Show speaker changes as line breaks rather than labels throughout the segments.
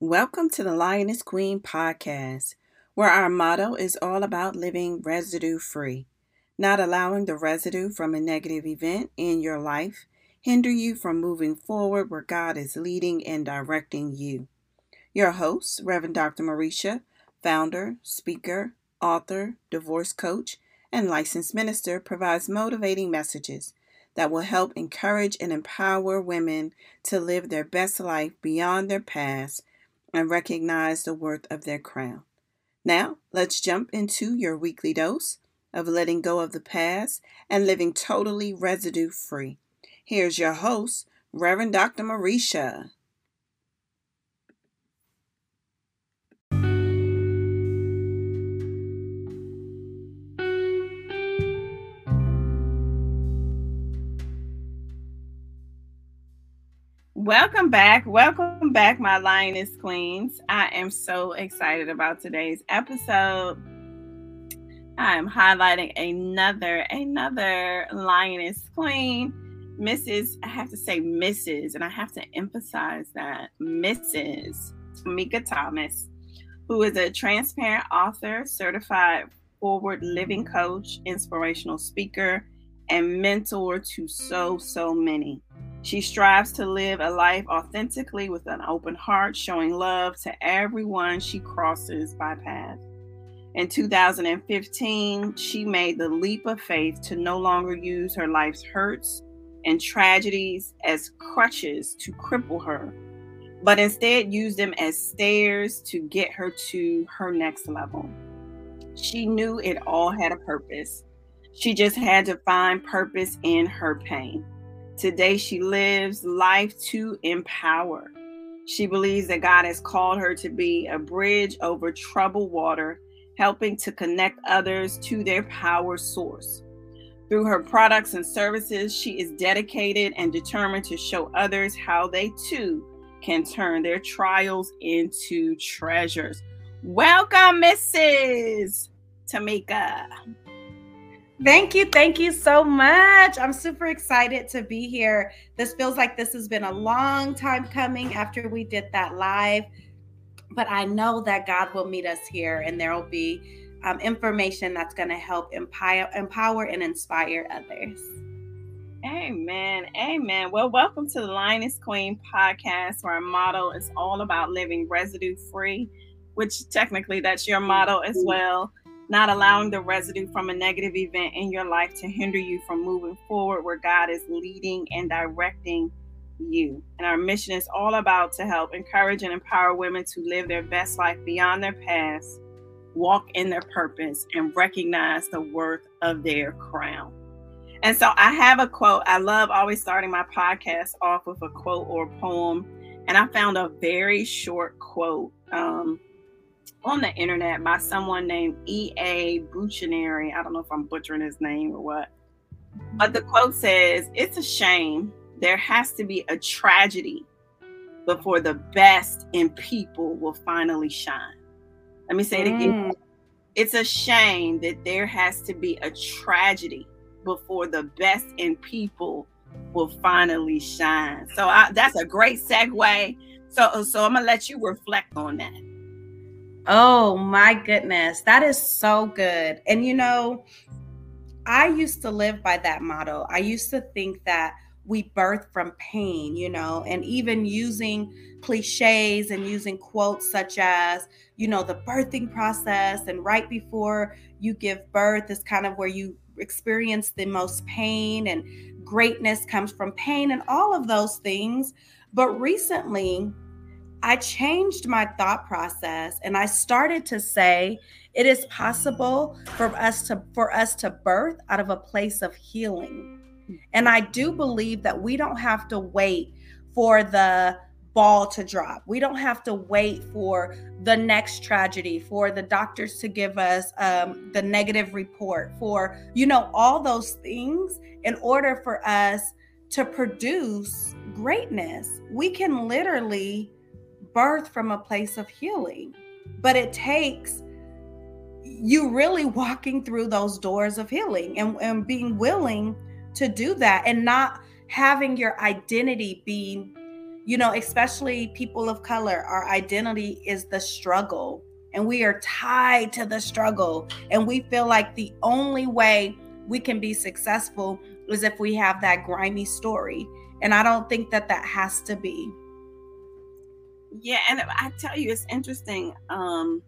Welcome to the Lioness Queen podcast, where our motto is all about living residue free, not allowing the residue from a negative event in your life hinder you from moving forward where God is leading and directing you. Your host, Reverend Dr. Marisha, founder, speaker, author, divorce coach, and licensed minister, provides motivating messages that will help encourage and empower women to live their best life beyond their past and recognize the worth of their crown. Now, let's jump into your weekly dose of letting go of the past and living totally residue free. Here's your host, Reverend Dr. Marisha. Welcome back. Welcome back, my lioness queens. I am so excited about today's episode. I am highlighting another, another lioness queen, Mrs. I have to say Mrs. and I have to emphasize that Mrs. Tamika Thomas, who is a transparent author, certified forward living coach, inspirational speaker, and mentor to so, so many. She strives to live a life authentically with an open heart, showing love to everyone she crosses by path. In 2015, she made the leap of faith to no longer use her life's hurts and tragedies as crutches to cripple her, but instead use them as stairs to get her to her next level. She knew it all had a purpose. She just had to find purpose in her pain. Today, she lives life to empower. She believes that God has called her to be a bridge over troubled water, helping to connect others to their power source. Through her products and services, she is dedicated and determined to show others how they too can turn their trials into treasures. Welcome, Mrs. Tamika.
Thank you. Thank you so much. I'm super excited to be here. This feels like this has been a long time coming after we did that live, but I know that God will meet us here and there will be um, information that's going to help empower, empower and inspire others.
Amen. Amen. Well, welcome to the Lioness Queen podcast, where our motto is all about living residue free, which technically that's your motto as well not allowing the residue from a negative event in your life to hinder you from moving forward where God is leading and directing you. And our mission is all about to help encourage and empower women to live their best life beyond their past, walk in their purpose, and recognize the worth of their crown. And so I have a quote. I love always starting my podcast off with a quote or a poem. And I found a very short quote. Um, on the internet by someone named E.A. Buchinari. I don't know if I'm butchering his name or what. But the quote says, It's a shame. There has to be a tragedy before the best in people will finally shine. Let me say it again. Mm. It's a shame that there has to be a tragedy before the best in people will finally shine. So I, that's a great segue. So, so I'm gonna let you reflect on that.
Oh my goodness. That is so good. And you know, I used to live by that motto. I used to think that we birth from pain, you know, and even using cliches and using quotes such as, you know, the birthing process and right before you give birth is kind of where you experience the most pain and greatness comes from pain and all of those things. But recently, I changed my thought process and I started to say it is possible for us to for us to birth out of a place of healing. And I do believe that we don't have to wait for the ball to drop. We don't have to wait for the next tragedy, for the doctors to give us um, the negative report, for, you know, all those things in order for us to produce greatness. We can literally birthed from a place of healing. But it takes you really walking through those doors of healing and, and being willing to do that and not having your identity be you know, especially people of color, our identity is the struggle. And we are tied to the struggle. And we feel like the only way we can be successful is if we have that grimy story. And I don't think that that has to be.
Yeah. And I tell you, it's interesting. Um,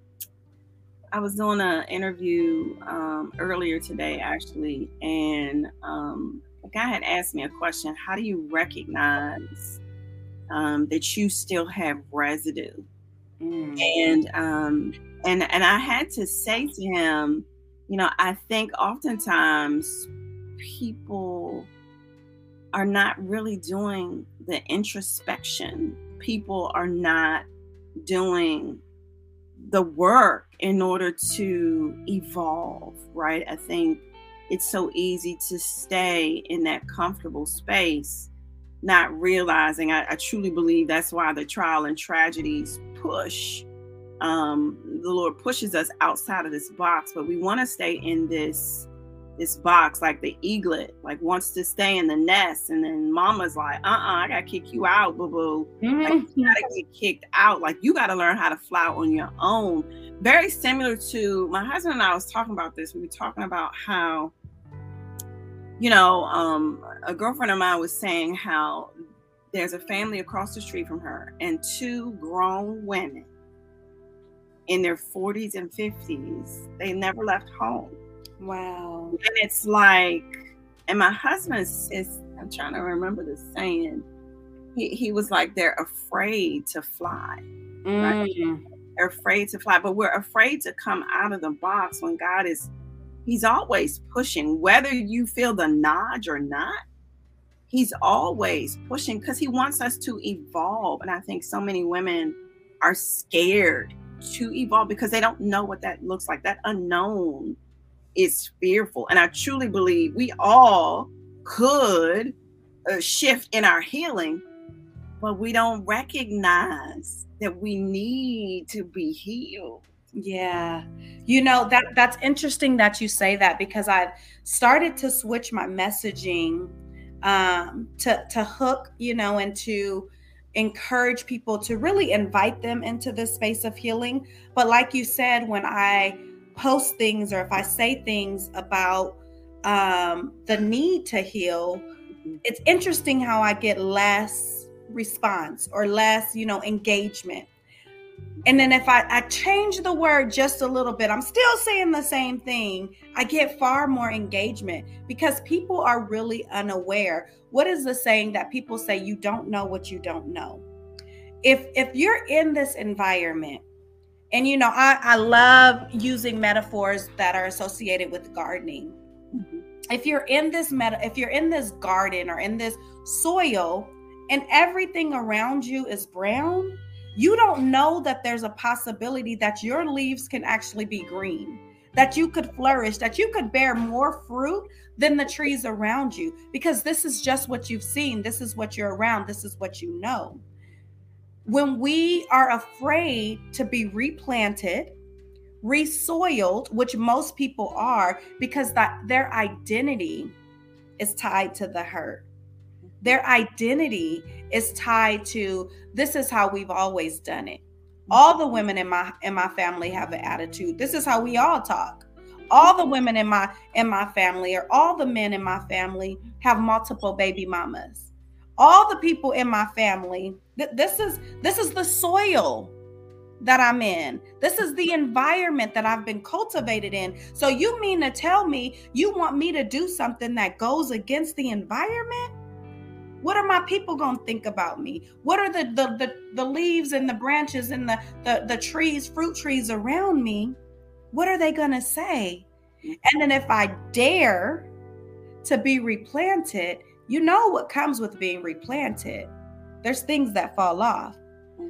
I was doing an interview um, earlier today, actually, and um, a guy had asked me a question How do you recognize um, that you still have residue? Mm. And um, and and I had to say to him, you know, I think oftentimes people are not really doing the introspection. People are not doing the work in order to evolve, right? I think it's so easy to stay in that comfortable space, not realizing. I, I truly believe that's why the trial and tragedies push. Um, the Lord pushes us outside of this box, but we want to stay in this this box like the eaglet like wants to stay in the nest and then mama's like uh-uh i gotta kick you out boo-boo. Mm-hmm. like, you gotta get kicked out. Like you gotta learn how to fly on your own. Very similar to my husband and i was talking about this. We were talking about how you know um, a girlfriend of mine was saying how there's a family across the street from her and two grown women in their 40s and 50s they never left home
Wow.
And it's like, and my husband is, I'm trying to remember the saying. He, he was like, they're afraid to fly. Mm. Right? They're afraid to fly, but we're afraid to come out of the box when God is, He's always pushing, whether you feel the nudge or not. He's always pushing because He wants us to evolve. And I think so many women are scared to evolve because they don't know what that looks like, that unknown is fearful. And I truly believe we all could uh, shift in our healing, but we don't recognize that we need to be healed.
Yeah. You know, that that's interesting that you say that because I've started to switch my messaging um to to hook, you know, and to encourage people to really invite them into this space of healing. But like you said, when I post things or if I say things about um, the need to heal, mm-hmm. it's interesting how I get less response or less, you know, engagement. And then if I, I change the word just a little bit, I'm still saying the same thing. I get far more engagement because people are really unaware. What is the saying that people say you don't know what you don't know? If if you're in this environment and you know, I, I love using metaphors that are associated with gardening. Mm-hmm. If you're in this meta, if you're in this garden or in this soil and everything around you is brown, you don't know that there's a possibility that your leaves can actually be green, that you could flourish, that you could bear more fruit than the trees around you, because this is just what you've seen. This is what you're around. This is what you know when we are afraid to be replanted, resoiled, which most people are, because that their identity is tied to the hurt. Their identity is tied to this is how we've always done it. All the women in my in my family have an attitude. This is how we all talk. All the women in my in my family or all the men in my family have multiple baby mamas. All the people in my family this is this is the soil that I'm in. This is the environment that I've been cultivated in. So you mean to tell me you want me to do something that goes against the environment? What are my people to think about me? What are the, the the the, leaves and the branches and the, the the trees, fruit trees around me? What are they to say? And then if I dare to be replanted, you know what comes with being replanted there's things that fall off.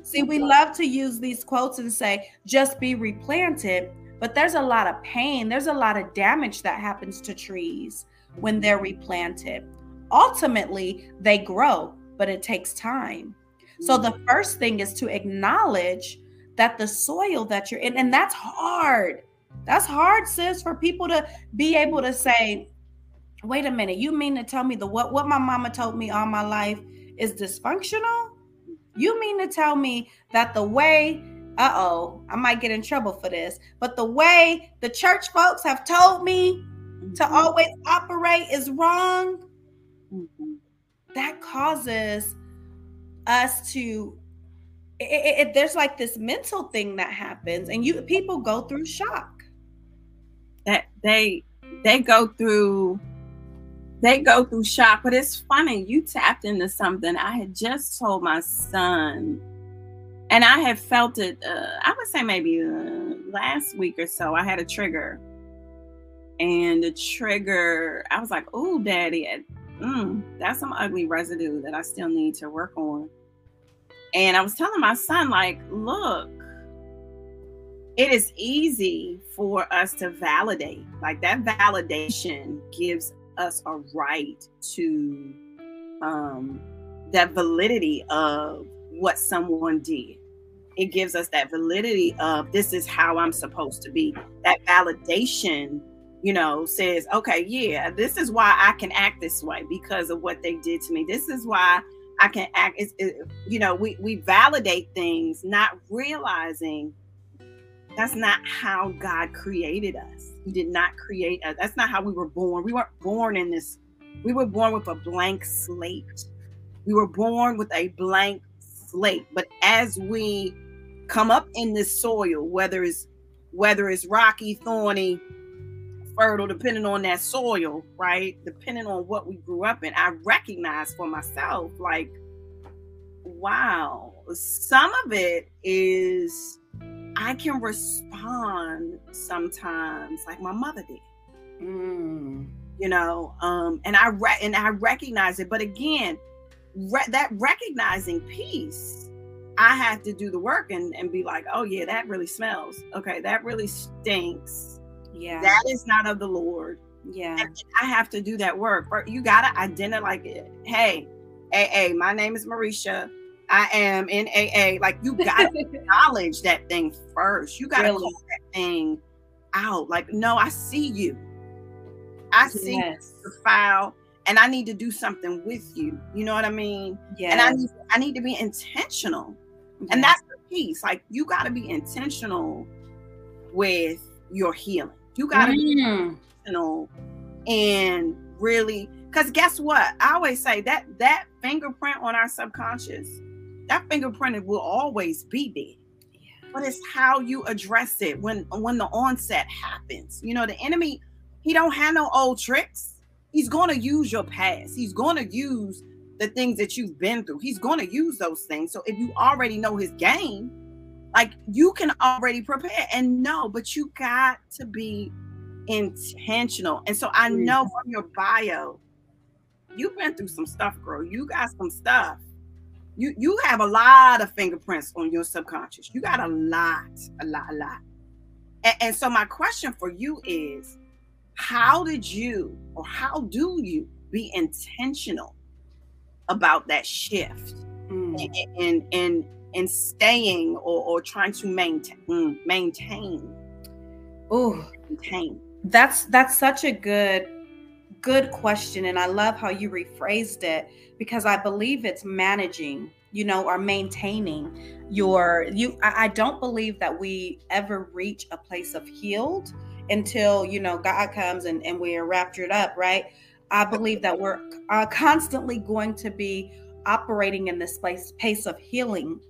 See, we love to use these quotes and say, just be replanted, but there's a lot of pain, there's a lot of damage that happens to trees when they're replanted. Ultimately, they grow, but it takes time. So the mm. first thing is to acknowledge that the soil that you're in, and that's hard. That's hard, sis, for people to be able to say, wait a minute, you mean to tell me the what what my mama told me all my life is dysfunctional, You mean to tell me that the way, uh oh, I might get in trouble for this, but the way the church folks have told me mm-hmm. to always operate is wrong? Mm-hmm. That causes us to it, it, there's like this mental thing that happens and you people go through shock
that they they go through they go through shock but it's funny you tapped into something i had just told my son and i had felt it uh, i would say maybe uh, last week or so i had a trigger and the trigger i was like oh daddy mm, that's some ugly residue that i still need to work on and I was telling my son, like, look, it is easy for us to validate. Like that validation gives us a right to um, that validity of what someone did. It gives us that validity of this is how I'm supposed to be. That validation, you know, says, okay, yeah, this is why I can act this way because of what they did to me. This is why I can act. It, you know, we we validate things, not realizing that's not how God created us. He did not create us. That's not how we were born. We weren't born in this. We were born with a blank slate. We were born with a blank slate. But as we come up in this soil, whether it's whether it's rocky, thorny, fertile depending on that soil, right? Depending on what we grew up in. I recognize for myself, like, wow, some of it is I can respond sometimes like my mother did. Mm. You know, um, and I re- and I recognize it, but again, re- that recognizing piece, I have to do the work and, and be like, oh yeah, that really smells. Okay, that really stinks
yeah.
That is not of the Lord.
Yeah.
And I have to do that work. You got to identify, like, hey, AA, my name is Marisha. I am in AA. Like, you got to acknowledge that thing first. You got to really? call that thing out. Like, no, I see you. I see yes. the file and I need to do something with you. You know what I mean?
Yeah.
And I need I need to be intentional. Yes. And that's the piece. Like you got to be intentional with your healing. You got to mm. be intentional and really, because guess what? I always say that that fingerprint on our subconscious, that fingerprint will always be there. Yeah. But it's how you address it when when the onset happens. You know, the enemy, he don't have no old tricks. He's going to use your past. He's going to use the things that you've been through. He's going to use those things. So if you already know his game, like you can already prepare and know, but you got to be intentional. And so I know from your bio, you've been through some stuff, girl. You got some stuff. You you have a lot of fingerprints on your subconscious. You got a lot, a lot, a lot. And, and so my question for you is, how did you or how do you be intentional about that shift mm. and, and and and staying or, or trying to maintain mm, maintain
oh
maintain
that's that's such a good good question and i love how you rephrased it because i believe it's managing you know or maintaining your you I, don't believe that we ever reach a place of healed until you know god comes and, and we're raptured up right? I believe that we're uh, constantly going to be operating in this place pace of healing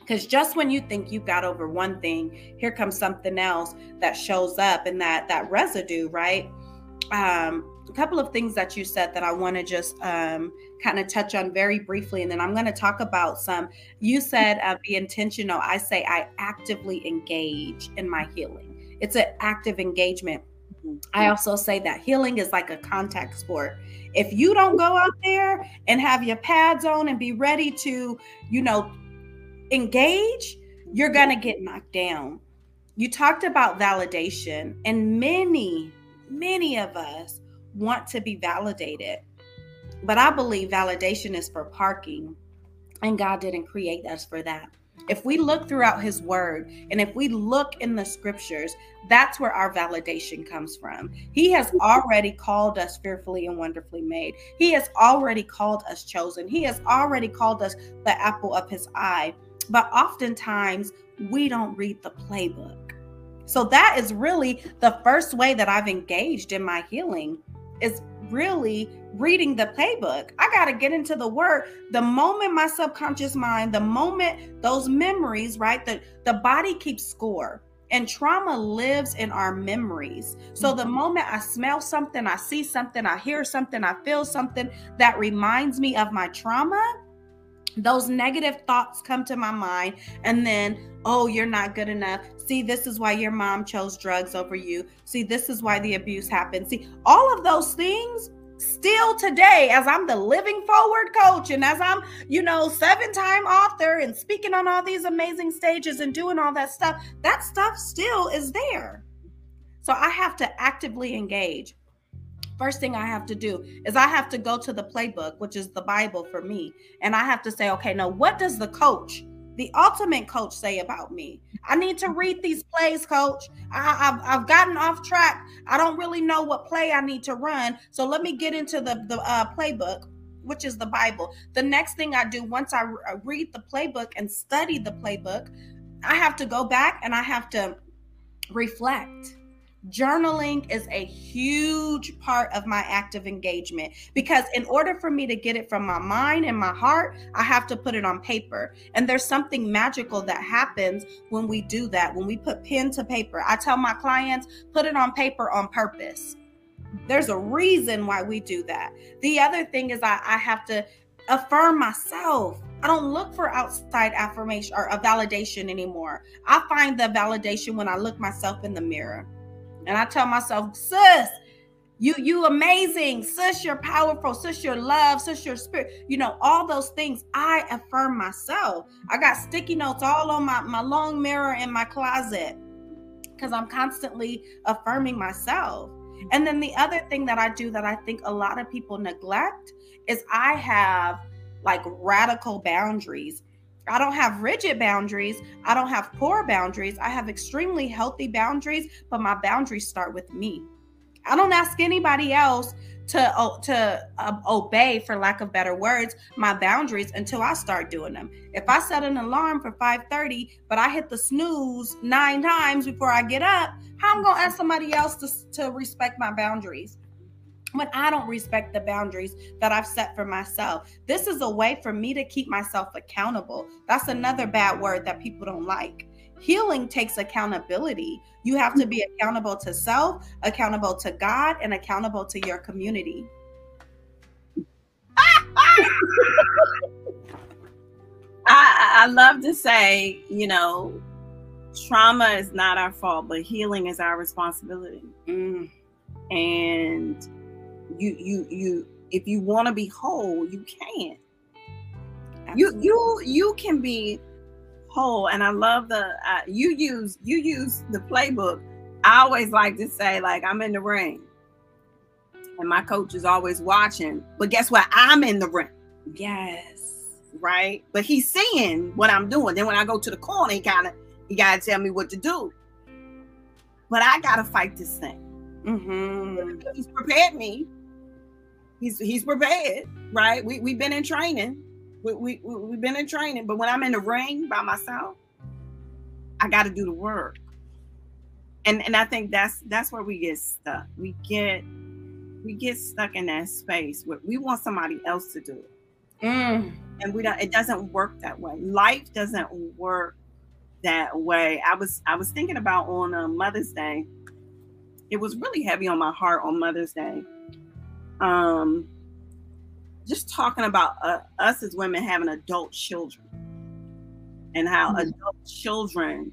because just when you think you got over one thing here comes something else that shows up and that that residue right? Um a couple of things that you said that i want to just um kind of touch on very briefly and then i'm going to talk about some. You said uh, be intentional. I say i actively engage in my healing. It's an active engagement. I also say that healing is like a contact sport. If you don't go out there and have your pads on and be ready to, you know, engage, you're going to get knocked down. You talked about validation, and many, many of us want to be validated. But I believe validation is for parking, and God didn't create us for that. If we look throughout his word and if we look in the scriptures, that's where our validation comes from. He has already called us fearfully and wonderfully made. He has already called us chosen. He has already called us the apple of his eye. But oftentimes we don't read the playbook. So that is really the first way that I've engaged in my healing is really reading the playbook. I got to get into the word. The moment my subconscious mind, the moment those memories, right? The the body keeps score. And trauma lives in our memories. So the mm-hmm. moment I smell something, I see something, I hear something, I feel something that reminds me of my trauma, those negative thoughts come to my mind and then oh you're not good enough. See this is why your mom chose drugs over you. See this is why the abuse happened. See all of those things still today as i'm the living forward coach and as i'm you know seven time author and speaking on all these amazing stages and doing all that stuff that stuff still is there. So i have to actively engage first thing I have to do is I have to go to the playbook, which is the Bible for me. And I have to say, okay, now what does the coach, the ultimate coach, say about me? I need to read these plays, coach. I, have I've gotten off track. I don't really know what play I need to run. So let me get into the, the uh, playbook. Which is the Bible. The next thing I do once I read the playbook and study the playbook, I have to go back and I have to reflect journaling is a huge part of my active engagement because in order for me to get it from my mind and my heart i have to put it on paper. And there's something magical that happens when we do that. When we put pen to paper i tell my clients put it on paper on purpose. There's a reason why we do that. The other thing is i, I have to affirm myself. I don't look for outside affirmation or a validation anymore. I find the validation when I look myself in the mirror. And I tell myself, sis, you you amazing, sis, you're powerful, sis, you're love, sis, you're spirit. You know, all those things I affirm myself. I got sticky notes all on my, my long mirror in my closet because I'm constantly affirming myself. And then the other thing that I do that I think a lot of people neglect is I have like radical boundaries. I don't have rigid boundaries. I don't have poor boundaries. I have extremely healthy boundaries, but my boundaries start with me. I don't ask anybody else to to uh, obey for lack of better words my boundaries until I start doing them. If I set an alarm for 5:30 but I hit the snooze 9 times before I get up, how I'm going to ask somebody else to to respect my boundaries? When I don't respect the boundaries that I've set for myself. This is a way for me to keep myself accountable. That's another bad word that people don't like. Healing takes accountability. You have to be accountable to self, accountable to God, and accountable to your community.
I, I love to say, you know, trauma is not our fault, but healing is our responsibility. Mm. And you you you if you want to be whole you can't Absolutely. you you you can be whole and i love the uh, you use you use the playbook. I always like to say like i'm in the ring and my coach is always watching but guess what? I'm in the ring.
Yes.
Right? But he's seeing what i'm doing. Then when i go to the corner he kind of he gotta tell me what to do. But i gotta fight this thing. Mm-hmm. he's prepared me he's he's prepared, right? We we've been in training. We, we we've been in training, but when I'm in the ring by myself, I got to do the work. And and I think that's that's where we get stuck. We get we get stuck in that space where we want somebody else to do it. Mm. And we don't it doesn't work that way. Life doesn't work that way. I was I was thinking about on uh, Mother's Day. It was really heavy on my heart on Mother's Day um, just talking about uh, us as women having adult children and how mm-hmm. adult children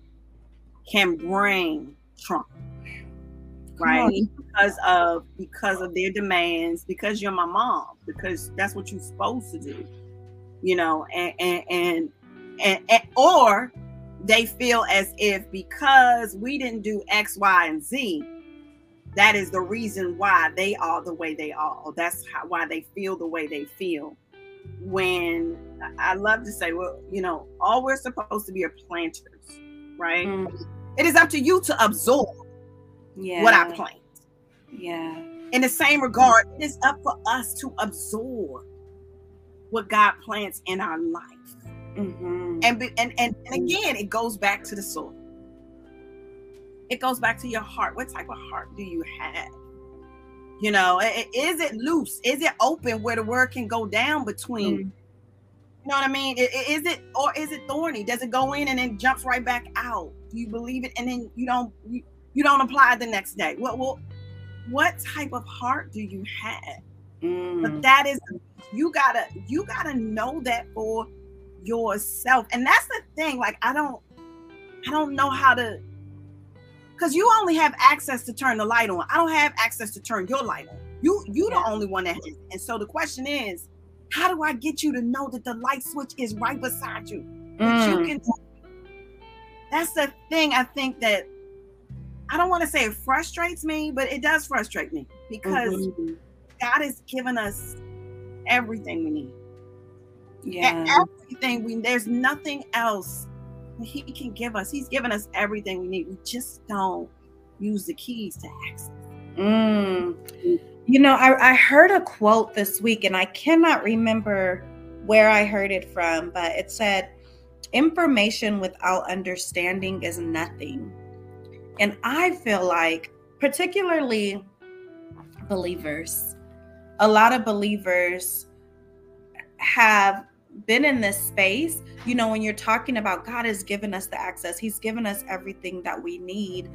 can bring trauma right because of because of their demands because you're my mom because that's what you're supposed to do you know and and and, and, and or they feel as if because we didn't do x y and z that is the reason why they are the way they are. That's how, why they feel the way they feel. when I love to say, well, you know, all we're supposed to be are planters, right? Mm. It is up to you to absorb yeah. what I plant.
Yeah.
In the same regard, it is up for us to absorb what God plants in our life. Mm-hmm. And, and, and and again, it goes back to the soul. It goes back to your heart. What type of heart do you have? You know, is it loose? Is it open where the word can go down between? Mm-hmm. You know what I mean? Is it or is it thorny? Does it go in and then jumps right back out? Do you believe it and then you don't you, you don't apply the next day? What well, what type of heart do you have? Mm. But that is you gotta you gotta know that for yourself. And that's the thing. Like I don't I don't know how to because you only have access to turn the light on. I don't have access to turn your light on. You you yeah. the only one that has. And so the question is, how do I get you to know that the light switch is right beside you? That mm. you can that's the thing I think that I don't want to say it frustrates me, but it does frustrate me because mm-hmm. God has given us everything we need. Yeah. everything we there's nothing else he can give us. He's given us everything we need. We just don't use the keys to access.
Mm. You know, I, I heard a quote this week and I cannot remember where I heard it from, but it said, Information without understanding is nothing. And I feel like, particularly believers, a lot of believers have been in this space, you know, when you're talking about God has given us the access, He's given us everything that we need.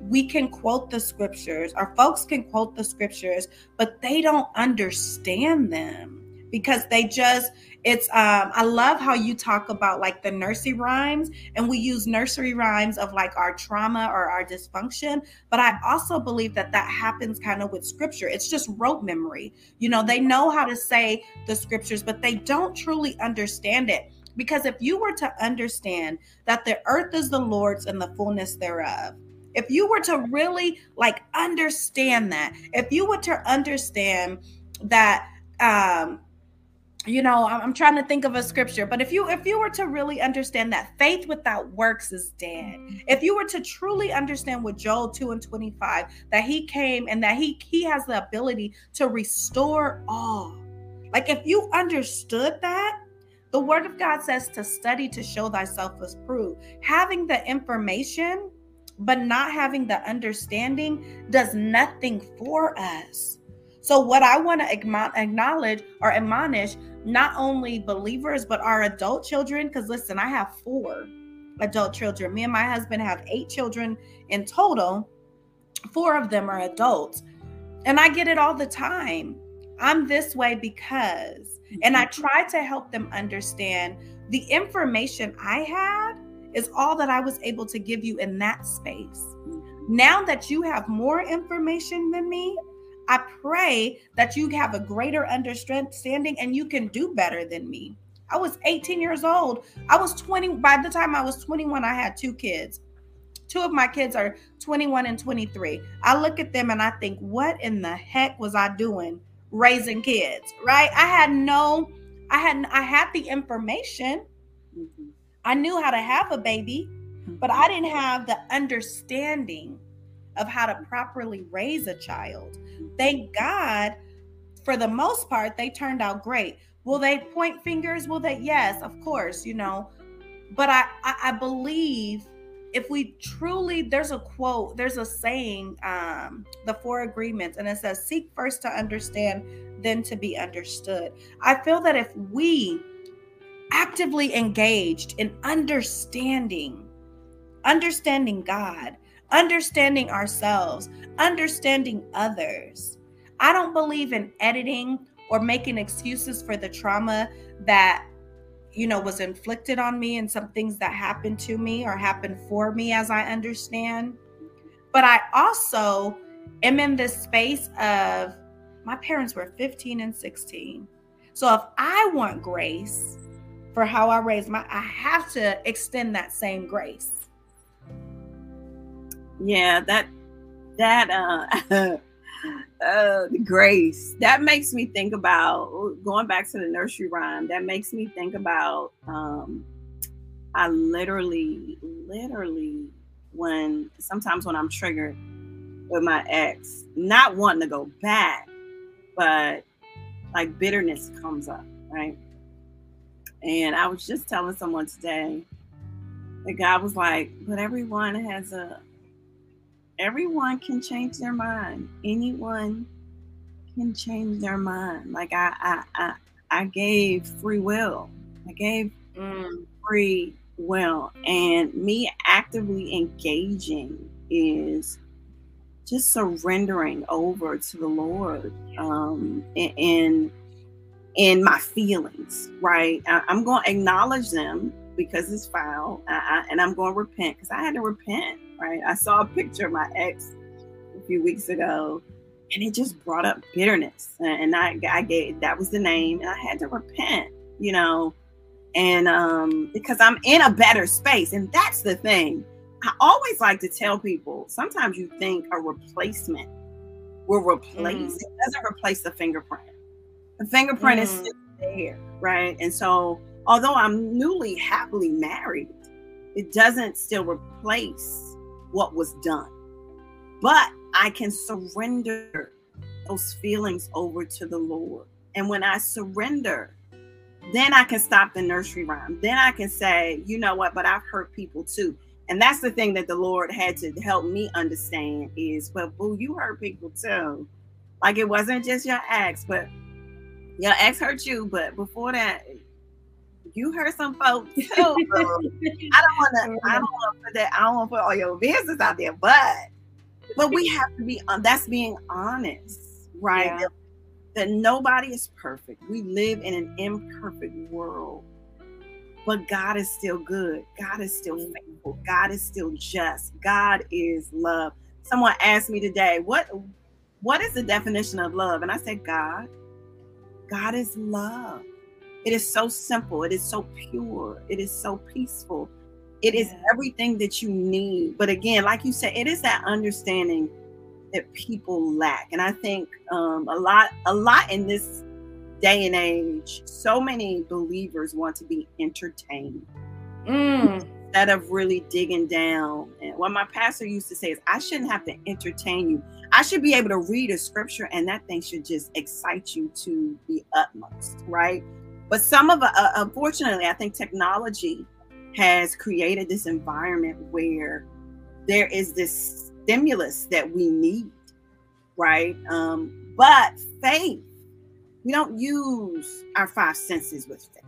We can quote the scriptures, our folks can quote the scriptures, but they don't understand them because they just it's um i love how you talk about like the nursery rhymes and we use nursery rhymes of like our trauma or our dysfunction but i also believe that that happens kind of with scripture. It's just rote memory. You know they know how to say the scriptures but they don't truly understand it because if you were to understand that the earth is the lord's and the fullness thereof if you were to really like understand that if you were to understand that um you know i'm trying to think of a scripture but if you if you were to really understand that faith without works is dead. If you were to truly understand what joel 2 and 25 that he came and that he he has the ability to restore all. Like if you understood that the word of god says to study to show thyself as proved having the information but not having the understanding does nothing for us. So, what I want to acknowledge or admonish not only believers, but our adult children, because listen, I have four adult children. Me and my husband have eight children in total. Four of them are adults. And I get it all the time. I'm this way because, and I mm-hmm. try to help them understand the information I had is all that I was able to give you in that space. Mm-hmm. Now that you have more information than me, I pray that you have a greater understanding and you can do better than me. I was 18 years old. I was 20. By the time I was 21, I had two kids. Two of my kids are 21 and 23. I look at them and I think, what in the heck was I doing raising kids? Right? I had no, I had, I had the information. Mm-hmm. I knew how to have a baby, but I didn't have the understanding of how to properly raise a child. Thank God, for the most part, they turned out great. Will they point fingers? Will they? Yes, of course, you know. But I, I, I believe if we truly, there's a quote, there's a saying, um, the four agreements, and it says, seek first to understand, then to be understood. I feel that if we actively engaged in understanding, understanding God, understanding ourselves, understanding others. I don't believe in editing or making excuses for the trauma that you know was inflicted on me and some things that happened to me or happened for me as I understand. But I also am in this space of my parents were 15 and 16. So if I want grace for how I raised my I have to extend that same grace
yeah that that uh uh, the grace that makes me think about going back to the nursery rhyme. That makes me think about um, I literally, literally, when sometimes when I'm triggered with my ex, not wanting to go back, but like bitterness comes up, right? And I was just telling someone today that God was like, but everyone has a everyone can change their mind. Anyone can change their mind. Like I I I, I gave free will. I gave mm. free will. And me actively engaging is just surrendering over to the Lord um in in my feelings, right? I, am going to acknowledge them because it's foul, I, I, and I'm going to repent because I had to repent right? I saw a picture of my ex a few weeks ago and it just brought up bitterness. And I, I gave that was the name, and I had to repent, you know, and um, because I'm in a better space, and that's the thing. I always like to tell people sometimes you think a replacement will replace, mm. it doesn't replace the fingerprint. The fingerprint mm. is still there, right? And so, although I'm newly happily married, it doesn't still replace what was done. But I can surrender those feelings over to the Lord. And when I surrender, then I can stop the nursery rhyme. Then I can say, you know what, but I've hurt people too. And that's the thing that the Lord had to help me understand is, well, boo, you hurt people too. Like it wasn't just your ex, but your ex hurt you. But before that, you hurt some folks too. I don't want to. I don't want to put that. I don't want to put all your business out there. But but we have to be. Um, that's being honest, right? Yeah. That, that nobody is perfect. We live in an imperfect world, but God is still good. God is still mm. faithful. God is still just. God is love. Someone asked me today, "What what is the definition of love?" And I said, "God. God is love." It is so simple. It is so pure. It is so peaceful. It is everything that you need. But again, like you said, it is that understanding that people lack. And I think um, a lot, a lot in this day and age, so many believers want to be entertained mm. instead of really digging down. And what my pastor used to say is, I shouldn't have to entertain you. I should be able to read a scripture and that thing should just excite you to the utmost, right? But some of, uh, unfortunately, I think technology has created this environment where there is this stimulus that we need, right? Um, but faith, we don't use our five senses with faith,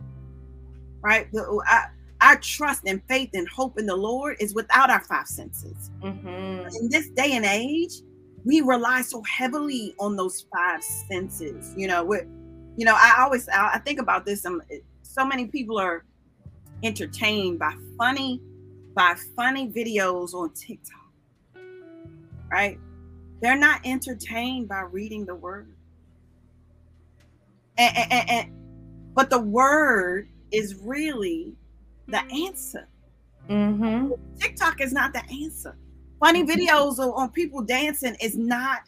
right? The, our, our trust and faith and hope in the Lord is without our five senses. Mm-hmm. In this day and age, we rely so heavily on those five senses. You know, we're you know, I always I think about this. Um, so many people are entertained by funny by funny videos on TikTok, right? They're not entertained by reading the word. And, and, and, but the word is really the answer. Mm-hmm. TikTok is not the answer. Funny mm-hmm. videos on people dancing is not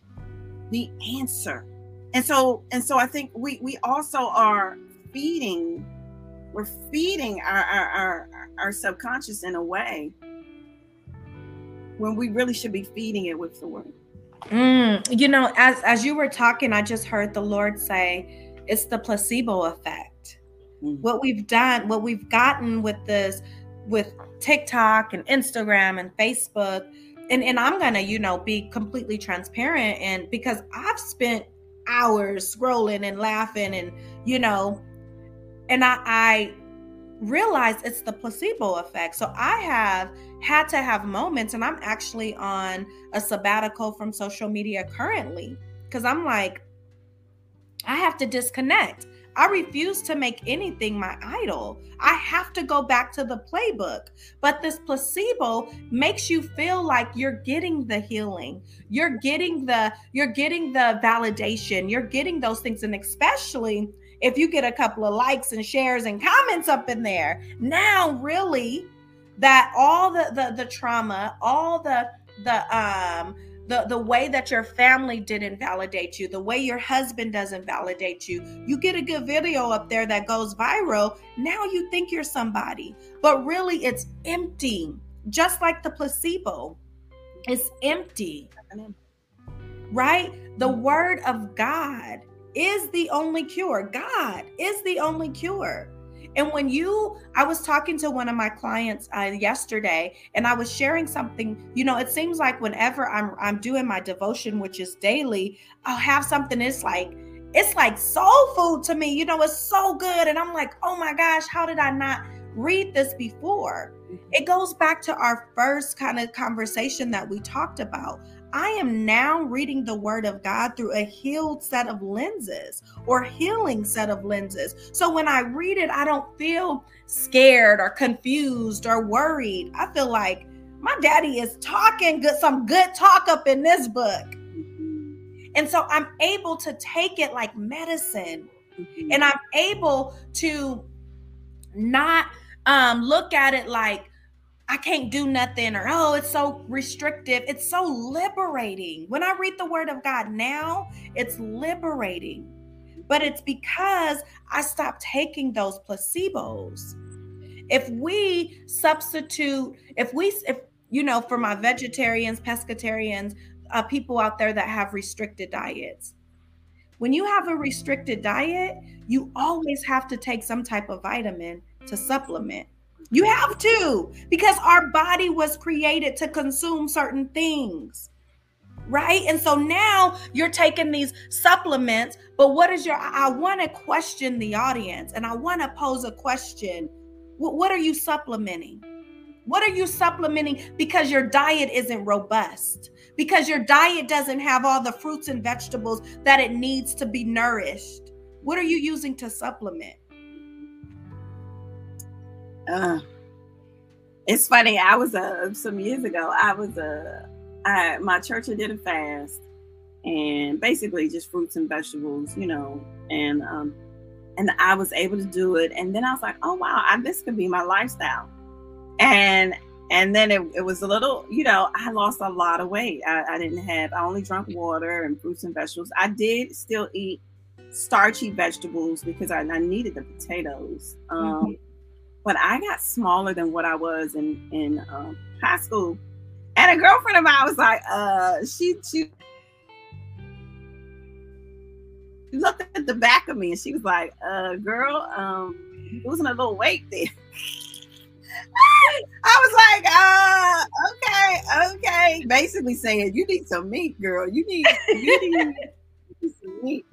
the answer and so and so i think we we also are feeding we're feeding our our our, our subconscious in a way when we really should be feeding it with the word
mm, you know as as you were talking i just heard the lord say it's the placebo effect mm. what we've done what we've gotten with this with tiktok and instagram and facebook and and i'm gonna you know be completely transparent and because i've spent hours scrolling and laughing and you know and i i realize it's the placebo effect. So i have had to have moments and i'm actually on a sabbatical from social media currently because i'm like i have to disconnect I refuse to make anything my idol. I have to go back to the playbook. But this placebo makes you feel like you're getting the healing. You're getting the you're getting the validation. You're getting those things and especially if you get a couple of likes and shares and comments up in there. Now really that all the the, the trauma, all the the um the the way that your family didn't validate you the way your husband doesn't validate you. You get a good video up there that goes viral. Now you think you're somebody but really it's empty just like the placebo. It's empty right? The word of god is the only cure. God is the only cure and when you, I was talking to one of my clients uh, yesterday, and I was sharing something. You know, it seems like whenever I'm I'm doing my devotion, which is daily, I'll have something. It's like it's like soul food to me. You know, it's so good, and I'm like, oh my gosh, how did I not read this before? Mm-hmm. It goes back to our first kind of conversation that we talked about. I am now reading the word of God through a healed set of lenses or healing set of lenses. So when I read it, I don't feel scared or confused or worried. I feel like my daddy is talking good, some good talk up in this book. Mm-hmm. And so I'm able to take it like medicine. Mm-hmm. And I'm able to not um, look at it like, I can't do nothing or oh, it's so restrictive. It's so liberating. When I read the word of God now, it's liberating. But it's because I stopped taking those placebos. If we substitute, if we, if you know, for my vegetarians, pescatarians, uh, people out there that have restricted diets, when you have a restricted diet, you always have to take some type of vitamin to supplement. You have to, because our body was created to consume certain things. Right. And so now you're taking these supplements, but what is your, I, want to question the audience and I want to pose a question. What, what are you supplementing? What are you supplementing because your diet isn't robust? Because your diet doesn't have all the fruits and vegetables that it needs to be nourished? What are you using to supplement?
Uh, it's funny. I was uh, some years ago. I was uh, I, my church did a fast, and basically just fruits and vegetables, you know, and um, and I was able to do it. And then I was like, oh wow, I, this could be my lifestyle. And and then it, it was a little, you know, I lost a lot of weight. I, I didn't have. I only drank water and fruits and vegetables. I did still eat starchy vegetables because I, I needed the potatoes. Um, mm-hmm but I got smaller than what I was in in um, high school. And a girlfriend of mine was like, uh, she she looked at the back of me and she was like, uh, girl, um, losing a little weight there. I was like, uh, okay, okay. Basically saying you need some meat, girl. You need you need some meat.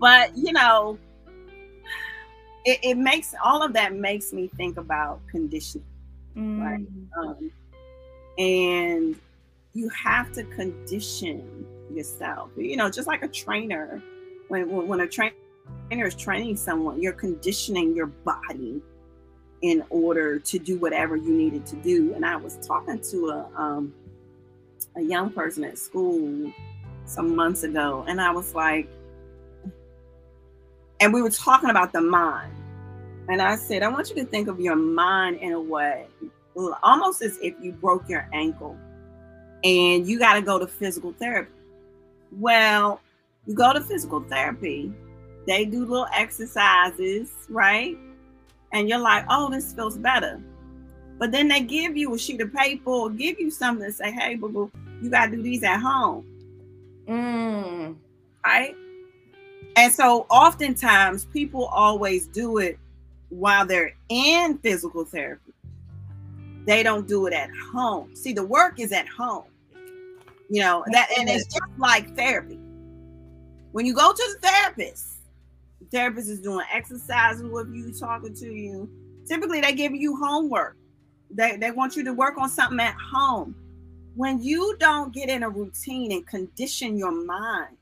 But you know, it, it, makes all of that makes me think about conditioning, mm. right? Um, and you have to condition yourself. You know, just like a trainer, when when, when a trainer is training someone, you're conditioning your body in order to do whatever you needed to do. And I was talking to a um, a young person at school some months ago, and I was like, and we were talking about the mind. And I said, I want you to think of your mind in a way, almost as if you broke your ankle and you got to go to physical therapy. Well, you go to physical therapy, they do little exercises, right? And you're like, oh, this feels better. But then they give you a sheet of paper or give you something to say, hey, boo boo, you got to do these at home. Mm. Right? And so oftentimes people always do it while they're in physical therapy. They don't do it at home. See, the work is at home. You know, that and it's just like therapy. When you go to the therapist, the therapist is doing exercises with you, talking to you. Typically, they give you homework. They, they want you to work on something at home. When you don't get in a routine and condition your mind,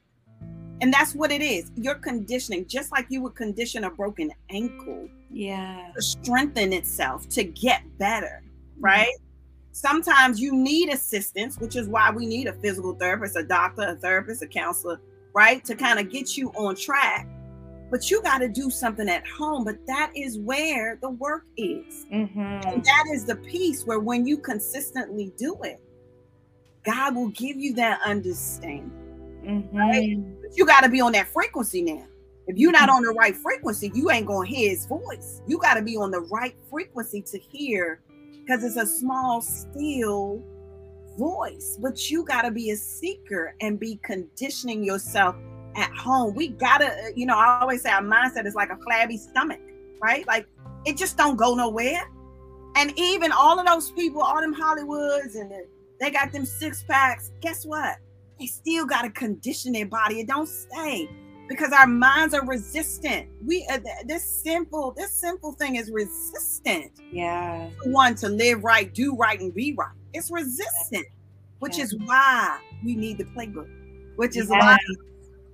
and that's what it is. You're conditioning, just like you would condition a broken ankle.
Yeah.
To strengthen itself to get better, right? Mm-hmm. Sometimes you need assistance, which is why we need a physical therapist, a doctor, a therapist, a counselor, right? To kind of get you on track. But you got to do something at home. But that is where the work is. Mm-hmm. And that is the piece where when you consistently do it, God will give you that understanding. Mm-hmm. Right? But you got to be on that frequency now. If you're not mm-hmm. on the right frequency, you ain't gonna hear his voice. You got to be on the right frequency to hear, because it's a small, still voice. But you got to be a seeker and be conditioning yourself at home. We gotta, uh, you know, I always say our mindset is like a flabby stomach, right? Like it just don't go nowhere. And even all of those people, all them Hollywoods, and the, they got them six packs. Guess what? They still got to condition their body. It don't stay because our minds are resistant. We uh, this simple this simple thing is resistant.
Yeah.
One to live right, do right, and be right. It's resistant, which yeah. is why we need the playbook. Which is yeah. why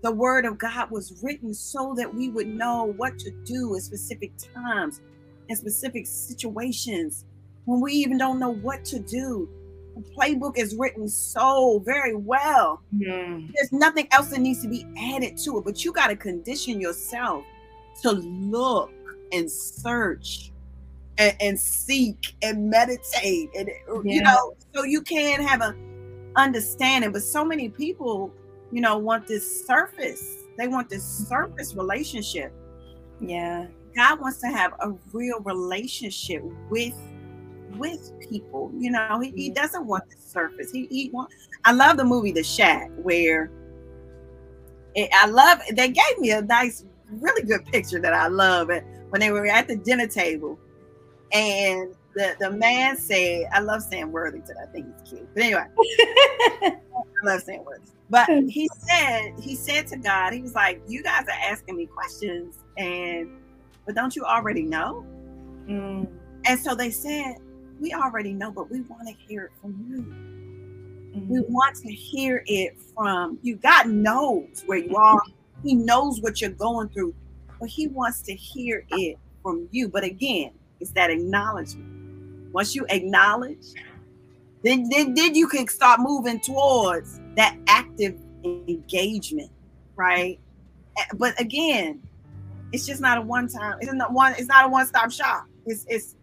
the word of God was written so that we would know what to do at specific times in specific situations when we even don't know what to do playbook is written so very well. Mm. There's nothing else that needs to be added to it, but you got to condition yourself to look and search and, and seek and meditate, and yeah. you know, so you can have a understanding. But so many people, you know, want this surface. They want this surface relationship.
Yeah.
God wants to have a real relationship with with people. You know, he, he doesn't want the surface. He, he want. I love the movie The Shack where it, I love. They gave me a nice, really good picture that I love it when they were at the dinner table, and the the man said, "I love Sam Worthington. I think he's cute." But anyway, I love Sam Worthington. But he said, he said to God, he was like, "You guys are asking me questions, and but don't you already know?" Mm. And so they said, we already know, but we want to hear it from you. Mm-hmm. We want to hear it from you. God knows where you are, He knows what you're going through, but He wants to hear it from you. But again, it's that acknowledgement. Once you acknowledge, then, then, then you can start moving towards that active engagement, right? But again, it's just not a one time, it's not one, it's not a one-stop shop. It's it's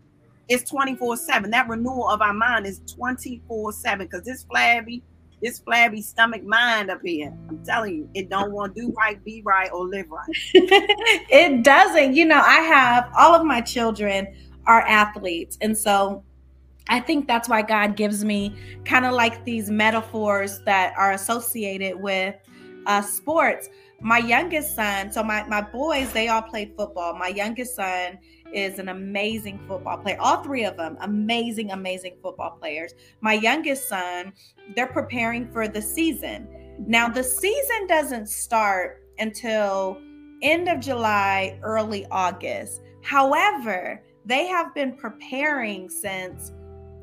it's 24 7 that renewal of our mind is 24 7 because this flabby this flabby stomach mind up here i'm telling you it don't want to do right be right or live right
it doesn't you know i have all of my children are athletes and so I think that's why God gives me kind of like these metaphors that are associated with uh, sports. My youngest son, so my, my boys, they all played football. My youngest son is an amazing football player. All three of them, amazing, amazing football players. My youngest son, they're preparing for the season. Now, the season doesn't start until end of July, early August. However, they have been preparing since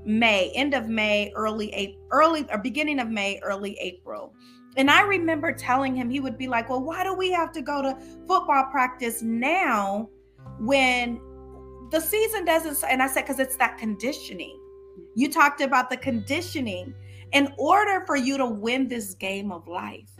May, end of May, early early or beginning of May, early April. And I remember telling him he would be like, "Well, why do we have to go to football practice now when the season doesn't and i said because it's that conditioning. You talked about the conditioning. In order for you to win this game of life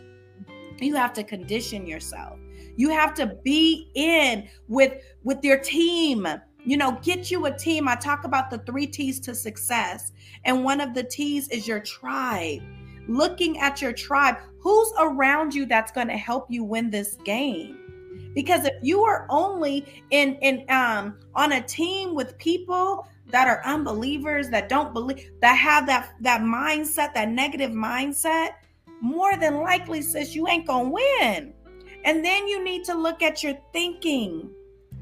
you have to condition yourself. You have to be in with with your team. You know get you a team. I talk about the three t's to success and one of the t's is your tribe. Looking at your tribe who's around you that's going to help you win this game because if you are only in in um on a team with people that are unbelievers that don't believe that have that that mindset that negative mindset more than likely sis you ain't gonna win. And then you need to look at your thinking.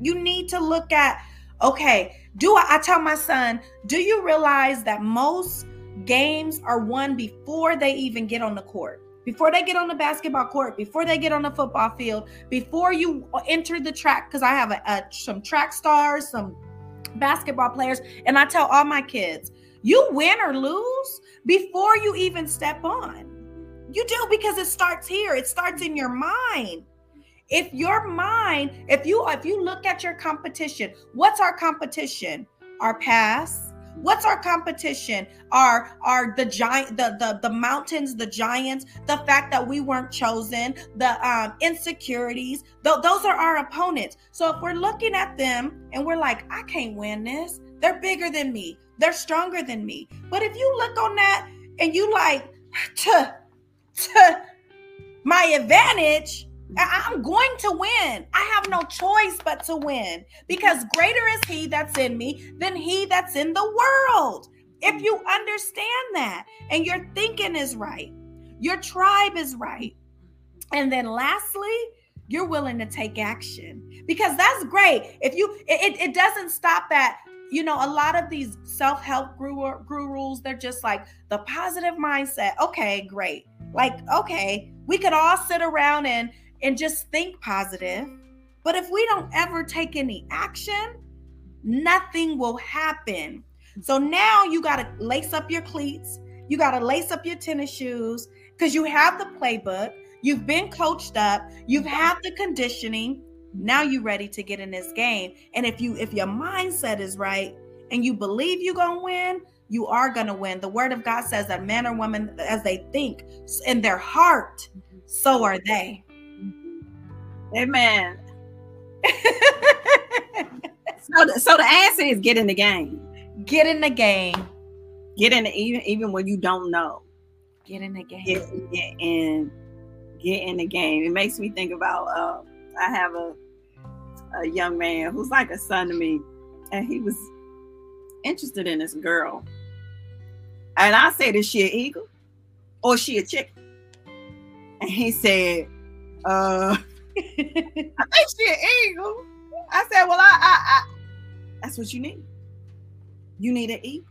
You need to look at okay do I, I tell my son do you realize that most games are won before they even get on the court before they get on the basketball court, before they get on the football field, before you enter the track, because I have a, a, some track stars, some basketball players, and I tell all my kids, you win or lose before you even step on. You do because it starts here. It starts in your mind. If your mind, if you if you look at your competition, what's our competition? Our past, What's our competition? Are are the giant the, the the mountains, the giants, the fact that we weren't chosen, the um, insecurities, th- those are our opponents. So if we're looking at them and we're like, I can't win this, they're bigger than me, they're stronger than me. But if you look on that and you like, to to my advantage, I'm going to win. I have no choice but to win because greater is he that's in me than he that's in the world. If you understand that and your thinking is right, your tribe is right. And then lastly, you're willing to take action because that's great. If you, it, it doesn't stop at, you know, a lot of these self help guru, gurus, they're just like the positive mindset. Okay, great. Like, okay, we could all sit around and and just think positive. But if we don't ever take any action, nothing will happen. So now you got to lace up your cleats, you got to lace up your tennis shoes because you have the playbook, you've been coached up, you've had the conditioning. Now you're ready to get in this game. And if you if your mindset is right and you believe you're going to win, you are going to win. The word of God says that man or woman as they think in their heart, so are they.
Amen. so, the, so the answer is get in the game.
Get in the game.
Get in the, even even when you don't know.
Get in the game.
Get, get in. Get in the game. It makes me think about. Uh, I have a a young man who's like a son to me, and he was interested in this girl. And I said, "Is she an eagle, or she a chicken?" And he said, "Uh." I think she an eagle. I said, well, I, I, I, that's what you need. You need an eagle.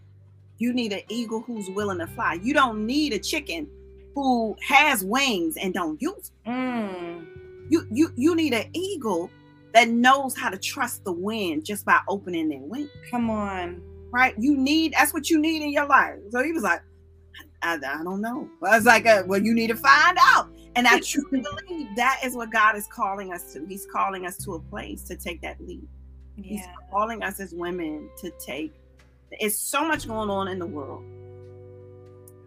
You need an eagle who's willing to fly. You don't need a chicken who has wings and don't use them. Mm. You, you, you need an eagle that knows how to trust the wind just by opening their wings.
Come on.
Right? You need, that's what you need in your life. So he was like, I, I don't know. I was like, uh, well, you need to find out. And I truly believe that is what God is calling us to. He's calling us to a place to take that leap. Yeah. He's calling us as women to take. It's so much going on in the world.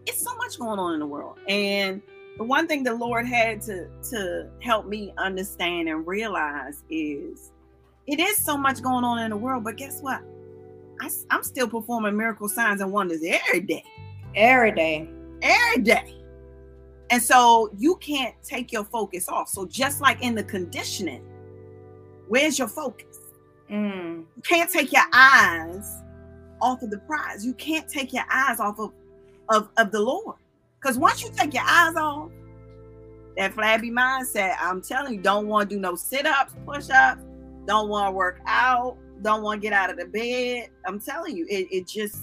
It's so much going on in the world. And the one thing the Lord had to to help me understand and realize is it is so much going on in the world, but guess what? I, I'm still performing miracle signs and wonders every day.
Every day.
Every day. And so you can't take your focus off. So just like in the conditioning, where's your focus? Mm. You can't take your eyes off of the prize. You can't take your eyes off of of, of the Lord. Because once you take your eyes off, that flabby mindset, I'm telling you, don't want to do no sit-ups, push-ups, don't want to work out, don't want to get out of the bed. I'm telling you, it, it just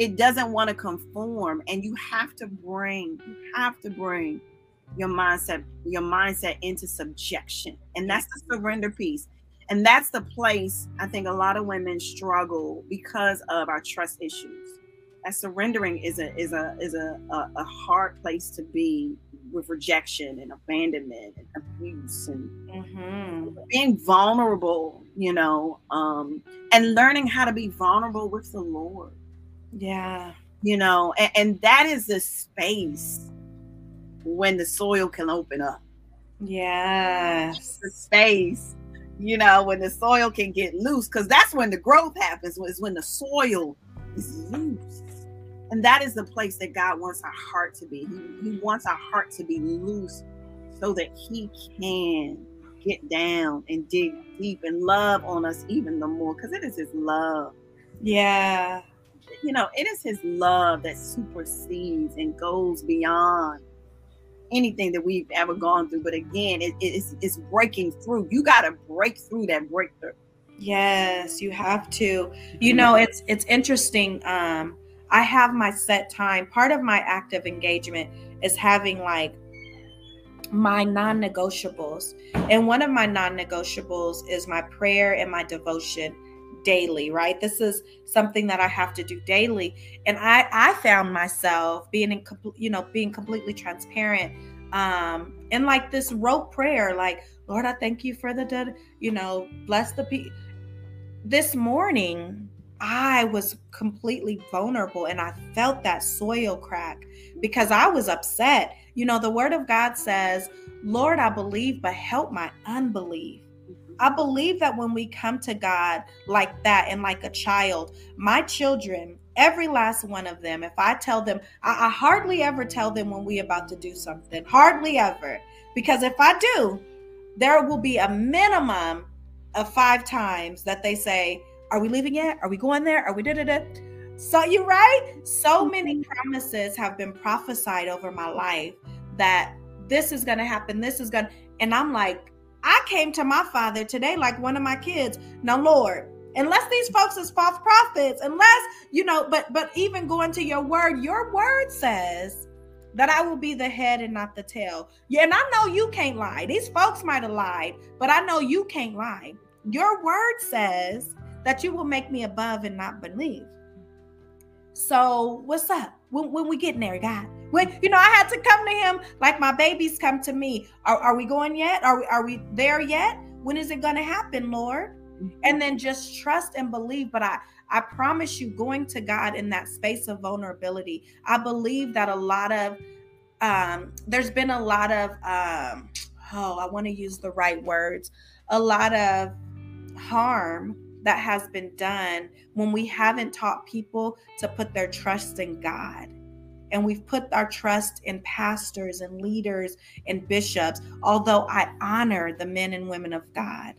it doesn't want to conform and you have to bring you have to bring your mindset your mindset into subjection and that's the surrender piece. And that's the place i think a lot of women struggle because of our trust issues. That surrendering is a is a is a, a, a hard place to be with rejection and abandonment and abuse and mm-hmm. being vulnerable you know um and learning how to be vulnerable with the lord
yeah.
You know, and, and that is the space when the soil can open up.
Yes.
The space, you know, when the soil can get loose, because that's when the growth happens, is when the soil is loose. And that is the place that God wants our heart to be. He, he wants our heart to be loose so that He can get down and dig deep and love on us even the more, because it is His love.
Yeah
you know, it is his love that supersedes and goes beyond anything that we've ever gone through. But again, it, it's, it's breaking through. You got to break through that breakthrough.
Yes, you have to. You know, it's it's interesting. Um, I have my set time. Part of my active engagement is having like my non-negotiables. And one of my non-negotiables is my prayer and my devotion daily, right? This is something that I have to do daily. And I I found myself being in you know, being completely transparent um in like this rote prayer like, Lord, I thank you for the dead, you know, bless the people. This morning, I was completely vulnerable and I felt that soil crack because I was upset. You know, the word of God says, Lord, I believe, but help my unbelief. I believe that when we come to God like that and like a child, my children, every last one of them, if I tell them, I, I hardly ever tell them when we about to do something. Hardly ever. Because if I do, there will be a minimum of five times that they say, Are we leaving yet? Are we going there? Are we da da da? So you're right. So many mm-hmm. promises have been prophesied over my life that this is gonna happen, this is gonna, and I'm like, I came to my father today, like one of my kids. Now, Lord, unless these folks is false prophets, unless you know, but but even going to your word, your word says that I will be the head and not the tail. Yeah, and I know you can't lie. These folks might have lied, but I know you can't lie. Your word says that you will make me above and not beneath. So what's up? When, when we getting there, God? When you know I had to come to him like my babies come to me. Are, are we going yet? Are we are we there yet? When is it gonna happen, Lord? Mm-hmm. And then just trust and believe. But I I promise you, going to God in that space of vulnerability, I believe that a lot of um, there's been a lot of um, oh, I want to use the right words, a lot of harm that has been done when we haven't taught people to put their trust in God. And we've put our trust in pastors and leaders and bishops, although I honor the men and women of God.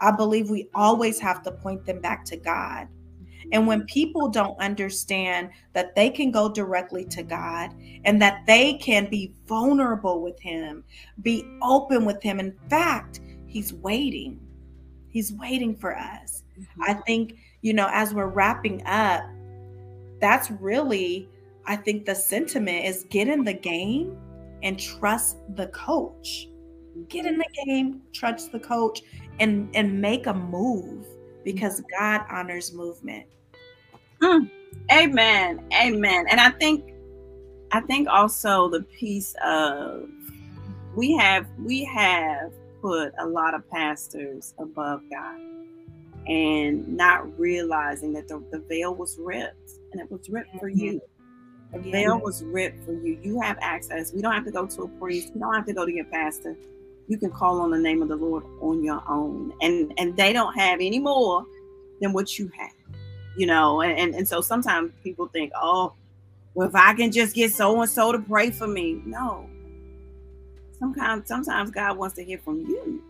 I believe we always have to point them back to God. And when people don't understand that they can go directly to God and that they can be vulnerable with Him, be open with Him, in fact, He's waiting. He's waiting for us. Mm-hmm. I think, you know, as we're wrapping up, that's really, I think the sentiment is get in the game and trust the coach. Get in the game, trust the coach, and and make a move because God honors movement.
Mm. Amen. Amen. And I think I think also the piece of we have we have put a lot of pastors above God and not realizing that the, the veil was ripped and it was ripped for you. The veil was ripped for you. You have access. We don't have to go to a priest. We don't have to go to your pastor. You can call on the name of the Lord on your own. And and they don't have any more than what you have. You know, and, and, and so sometimes people think, oh, well, if I can just get so and so to pray for me. No. Sometimes sometimes God wants to hear from you.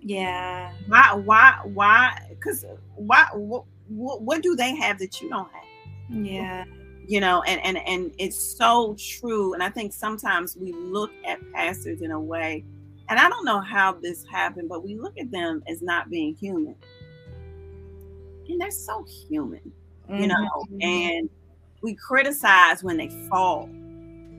Yeah.
Why? Why? Why? Because why? What, what, what do they have that you don't have?
Yeah.
You know, and and and it's so true. And I think sometimes we look at pastors in a way, and I don't know how this happened, but we look at them as not being human, and they're so human. Mm-hmm. You know, and we criticize when they fall,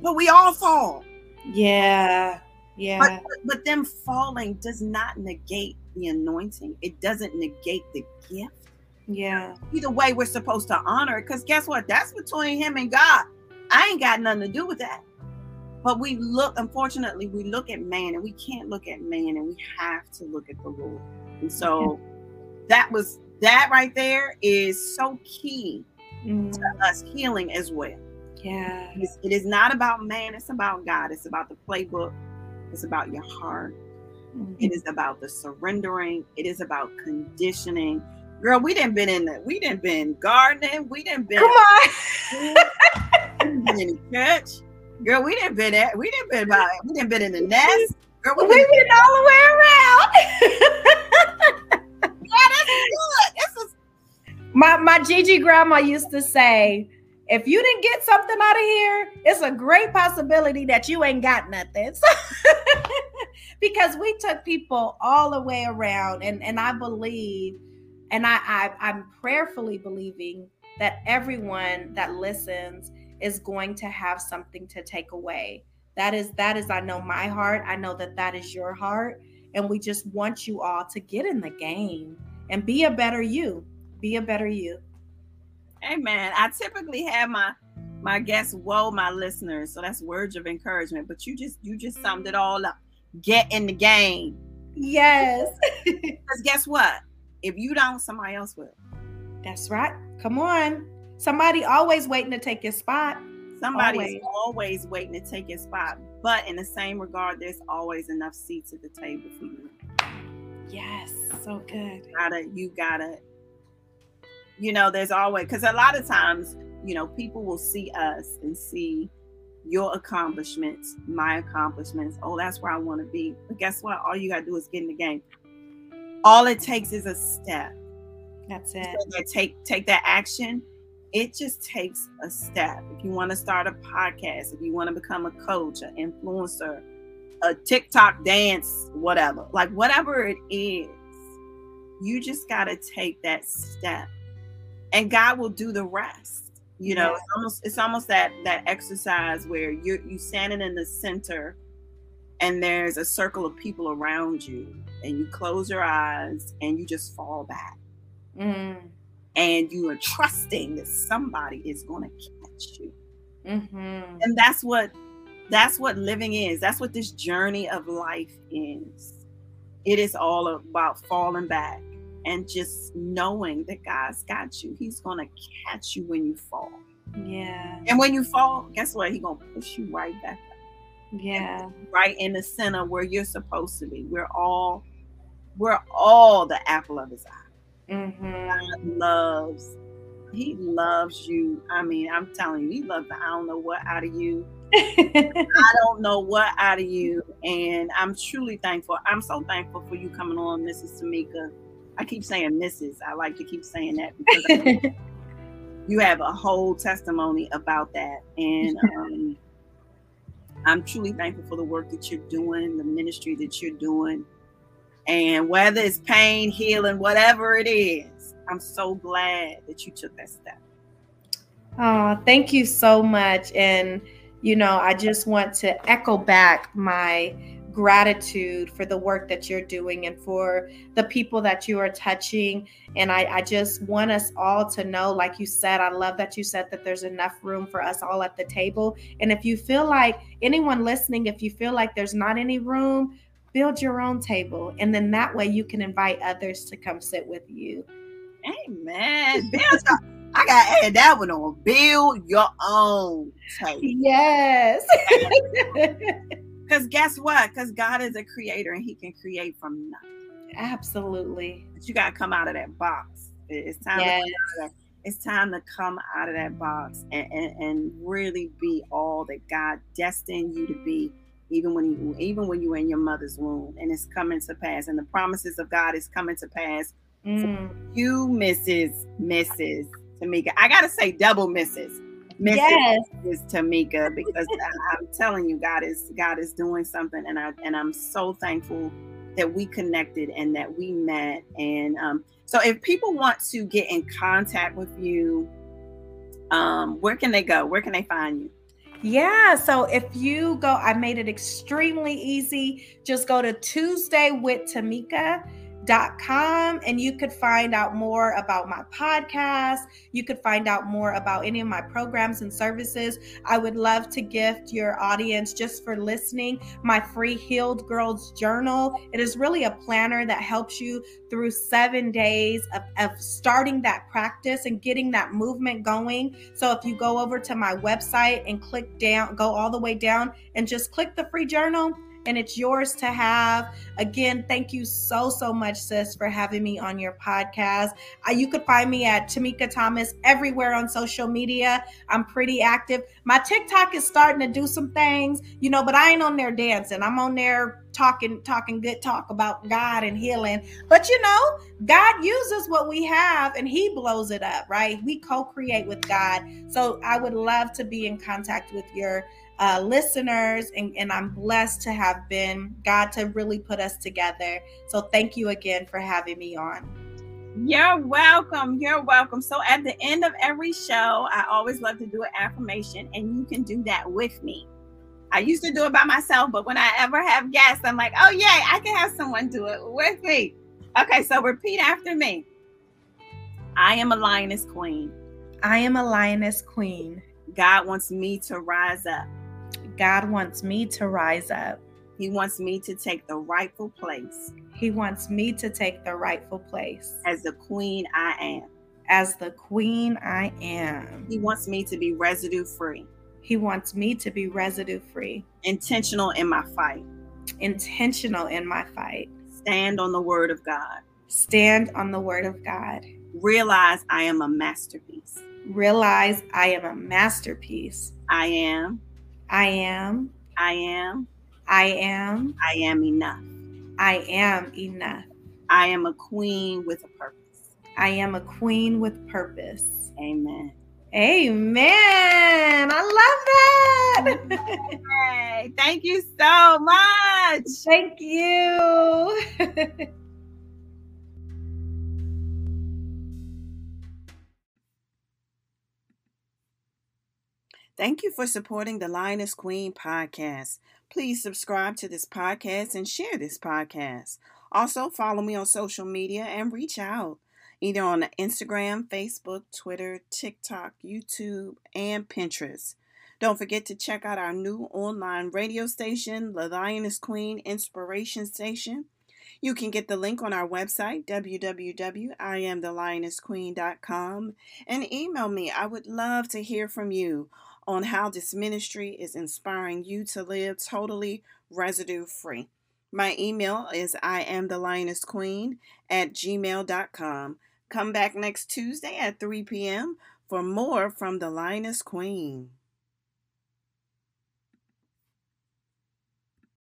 but we all fall.
Yeah. Yeah.
But, but them falling does not negate the anointing. It doesn't negate the gift.
Yeah.
Either way, we're supposed to honor it because guess what? That's between him and God. I ain't got nothing to do with that. But we look, unfortunately, we look at man and we can't look at man and we have to look at the Lord. And so that was that right there is so key mm. to us healing as well.
Yeah.
it is not about man, it's about God. It's about the playbook it's about your heart. Mm-hmm. It is about the surrendering. It is about conditioning. Girl, we didn't been in the we didn't been gardening. We didn't been
come on.
been in church. Girl, we didn't been at we didn't been about we didn't been in the nest.
Girl, we, we been, been all the way around.
yeah, that's good. This is
my my Gigi grandma used to say, if you didn't get something out of here, it's a great possibility that you ain't got nothing. because we took people all the way around, and and I believe, and I, I I'm prayerfully believing that everyone that listens is going to have something to take away. That is that is I know my heart. I know that that is your heart, and we just want you all to get in the game and be a better you. Be a better you.
Amen. I typically have my my guests whoa my listeners. So that's words of encouragement. But you just you just summed it all up. Get in the game.
Yes.
Because guess what? If you don't, somebody else will.
That's right. Come on. Somebody always waiting to take your spot.
Somebody's always. always waiting to take your spot. But in the same regard, there's always enough seats at the table for you.
Yes, so good.
You gotta, you gotta you know, there's always because a lot of times you know, people will see us and see your accomplishments, my accomplishments. Oh, that's where I want to be. But guess what? All you got to do is get in the game. All it takes is a step.
That's it.
So take take that action. It just takes a step. If you want to start a podcast, if you want to become a coach, an influencer, a TikTok dance, whatever, like whatever it is, you just got to take that step, and God will do the rest you know yeah. it's almost it's almost that that exercise where you're you standing in the center and there's a circle of people around you and you close your eyes and you just fall back mm. and you are trusting that somebody is going to catch you mm-hmm. and that's what that's what living is that's what this journey of life is it is all about falling back and just knowing that God's got you. He's going to catch you when you fall.
Yeah.
And when you fall, guess what? He's going to push you right back up.
Yeah.
Right in the center where you're supposed to be. We're all we're all the apple of his eye. Mm-hmm. God loves he loves you. I mean, I'm telling you, he loves the I don't know what out of you. I don't know what out of you. And I'm truly thankful. I'm so thankful for you coming on, Mrs. Tamika. I keep saying Mrs. I like to keep saying that because you have a whole testimony about that. And um, I'm truly thankful for the work that you're doing, the ministry that you're doing. And whether it's pain, healing, whatever it is, I'm so glad that you took that step.
Oh, thank you so much. And, you know, I just want to echo back my gratitude for the work that you're doing and for the people that you are touching. And I, I, just want us all to know, like you said, I love that you said that there's enough room for us all at the table. And if you feel like anyone listening, if you feel like there's not any room, build your own table. And then that way you can invite others to come sit with you.
Amen. I gotta add that one on. Build your own table.
Yes.
Because guess what? Because God is a creator and He can create from nothing.
Absolutely.
But you got to come out of that box. It's time. Yes. To it's time to come out of that box and, and, and really be all that God destined you to be, even when you even when you were in your mother's womb, and it's coming to pass. And the promises of God is coming to pass. Mm. you, Mrs. Mrs. Tamika. I gotta say double Mrs. Yes. is Tamika because I'm telling you, God is God is doing something, and I and I'm so thankful that we connected and that we met. And um, so, if people want to get in contact with you, um, where can they go? Where can they find you?
Yeah, so if you go, I made it extremely easy. Just go to Tuesday with Tamika com and you could find out more about my podcast. You could find out more about any of my programs and services. I would love to gift your audience just for listening my free Healed Girls Journal. It is really a planner that helps you through seven days of, of starting that practice and getting that movement going. So if you go over to my website and click down, go all the way down and just click the free journal and it's yours to have. Again, thank you so, so much, sis, for having me on your podcast. Uh, you could find me at Tamika Thomas everywhere on social media. I'm pretty active. My TikTok is starting to do some things, you know, but I ain't on there dancing. I'm on there talking talking good talk about God and healing. But you know, God uses what we have and he blows it up, right? We co-create with God. So I would love to be in contact with your uh, listeners, and, and I'm blessed to have been God to really put us together. So thank you again for having me on.
You're welcome. You're welcome. So at the end of every show, I always love to do an affirmation, and you can do that with me. I used to do it by myself, but when I ever have guests, I'm like, oh, yay, I can have someone do it with me. Okay, so repeat after me I am a lioness queen.
I am a lioness queen.
God wants me to rise up.
God wants me to rise up.
He wants me to take the rightful place.
He wants me to take the rightful place.
As the queen I am.
As the queen I am.
He wants me to be residue free.
He wants me to be residue free.
Intentional in my fight.
Intentional in my fight.
Stand on the word of God.
Stand on the word of God.
Realize I am a masterpiece.
Realize I am a masterpiece.
I am.
I am.
I am.
I am.
I am enough.
I am enough.
I am a queen with a purpose.
I am a queen with purpose.
Amen.
Amen. I love that.
hey, thank you so much.
Thank you.
Thank you for supporting the Lioness Queen podcast. Please subscribe to this podcast and share this podcast. Also, follow me on social media and reach out either on Instagram, Facebook, Twitter, TikTok, YouTube, and Pinterest. Don't forget to check out our new online radio station, The Lioness Queen Inspiration Station. You can get the link on our website, www.iamthelionessqueen.com, and email me. I would love to hear from you on how this ministry is inspiring you to live totally residue free. My email is I am the lioness queen at gmail.com. Come back next Tuesday at 3 p.m. for more from the Lioness Queen.